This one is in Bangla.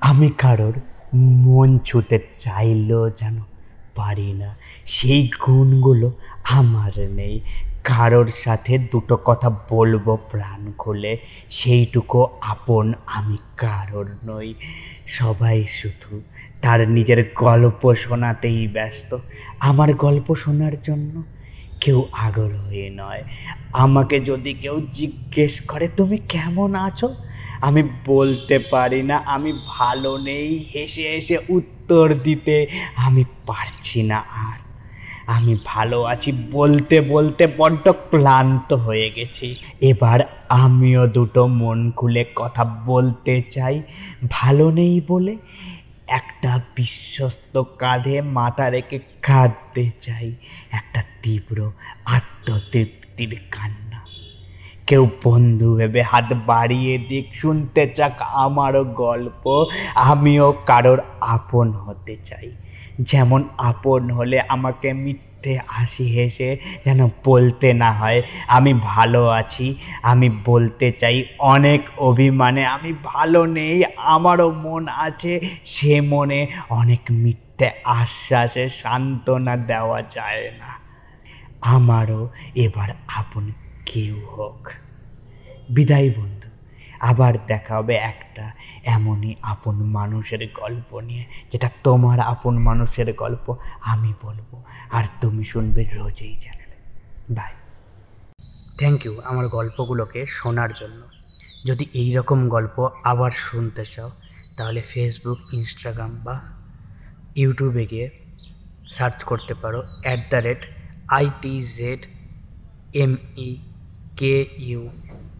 আমি কারোর মন ছুতে চাইলেও যেন পারি না। সেই গুণগুলো আমার নেই। কারোর সাথে দুটো কথা বলব প্রাণ খুলে, সেইটুকু আপন আমি কারোর নই। সবাই শুধু তার নিজের গল্প শোনাতেই ব্যস্ত। আমার গল্প শোনার জন্য কেউ আগ্রহী নয়। আমাকে যদি কেউ জিজ্ঞেস করে, তুমি কেমন আছো? আমি বলতে পারি না, আমি ভালো নেই, হেসে হেসে উত্তর দিতে। আমি পারছি না আর। আমি ভালো আছি বলতে বলতে বড্ড ক্লান্ত হয়ে গেছি। এবার আমিও দুটো মন খুলে কথা বলতে চাই। ভালো নেই বলে একটা বিশ্বস্ত কাঁধে মাথা রেখে কাঁদতে চাই। একটা তীব্র আত্মতৃপ্তির কান্না। কেউ বন্ধু ভেবে হাত বাড়িয়ে দিক, শুনতে চাক আমারও গল্প, আমিও কারোর আপন হতে চাই। যেমন আপন হলে আমাকে মিথ্যে হাসি হেসে যেন বলতে না হয়, আমি ভালো আছি, আমি বলতে চাই, অনেক অভিমানে আমি ভালো নেই, আমারও মন আছে, সে মনে অনেক মিথ্যে আশ্বাসে সান্ত্বনা দেওয়া যায় না। আমারও এবার আপন কেউ হোক। বিদায় বন্ধু। আবার দেখা হবে একটা এমনই আপন মানুষের গল্প নিয়ে, যেটা তোমার আপন মানুষের গল্প আমি বলব। আর তুমি শুনবে রোজেই চ্যানেলে বাই থ্যাংক ইউ আমার গল্পগুলোকে শোনার জন্য। যদি এই রকম গল্প আবার শুনতে চাও, তাহলে ফেসবুক ইনস্টাগ্রাম বা ইউটিউবে গিয়ে সার্চ করতে পারো। At the rate IT Z M E K U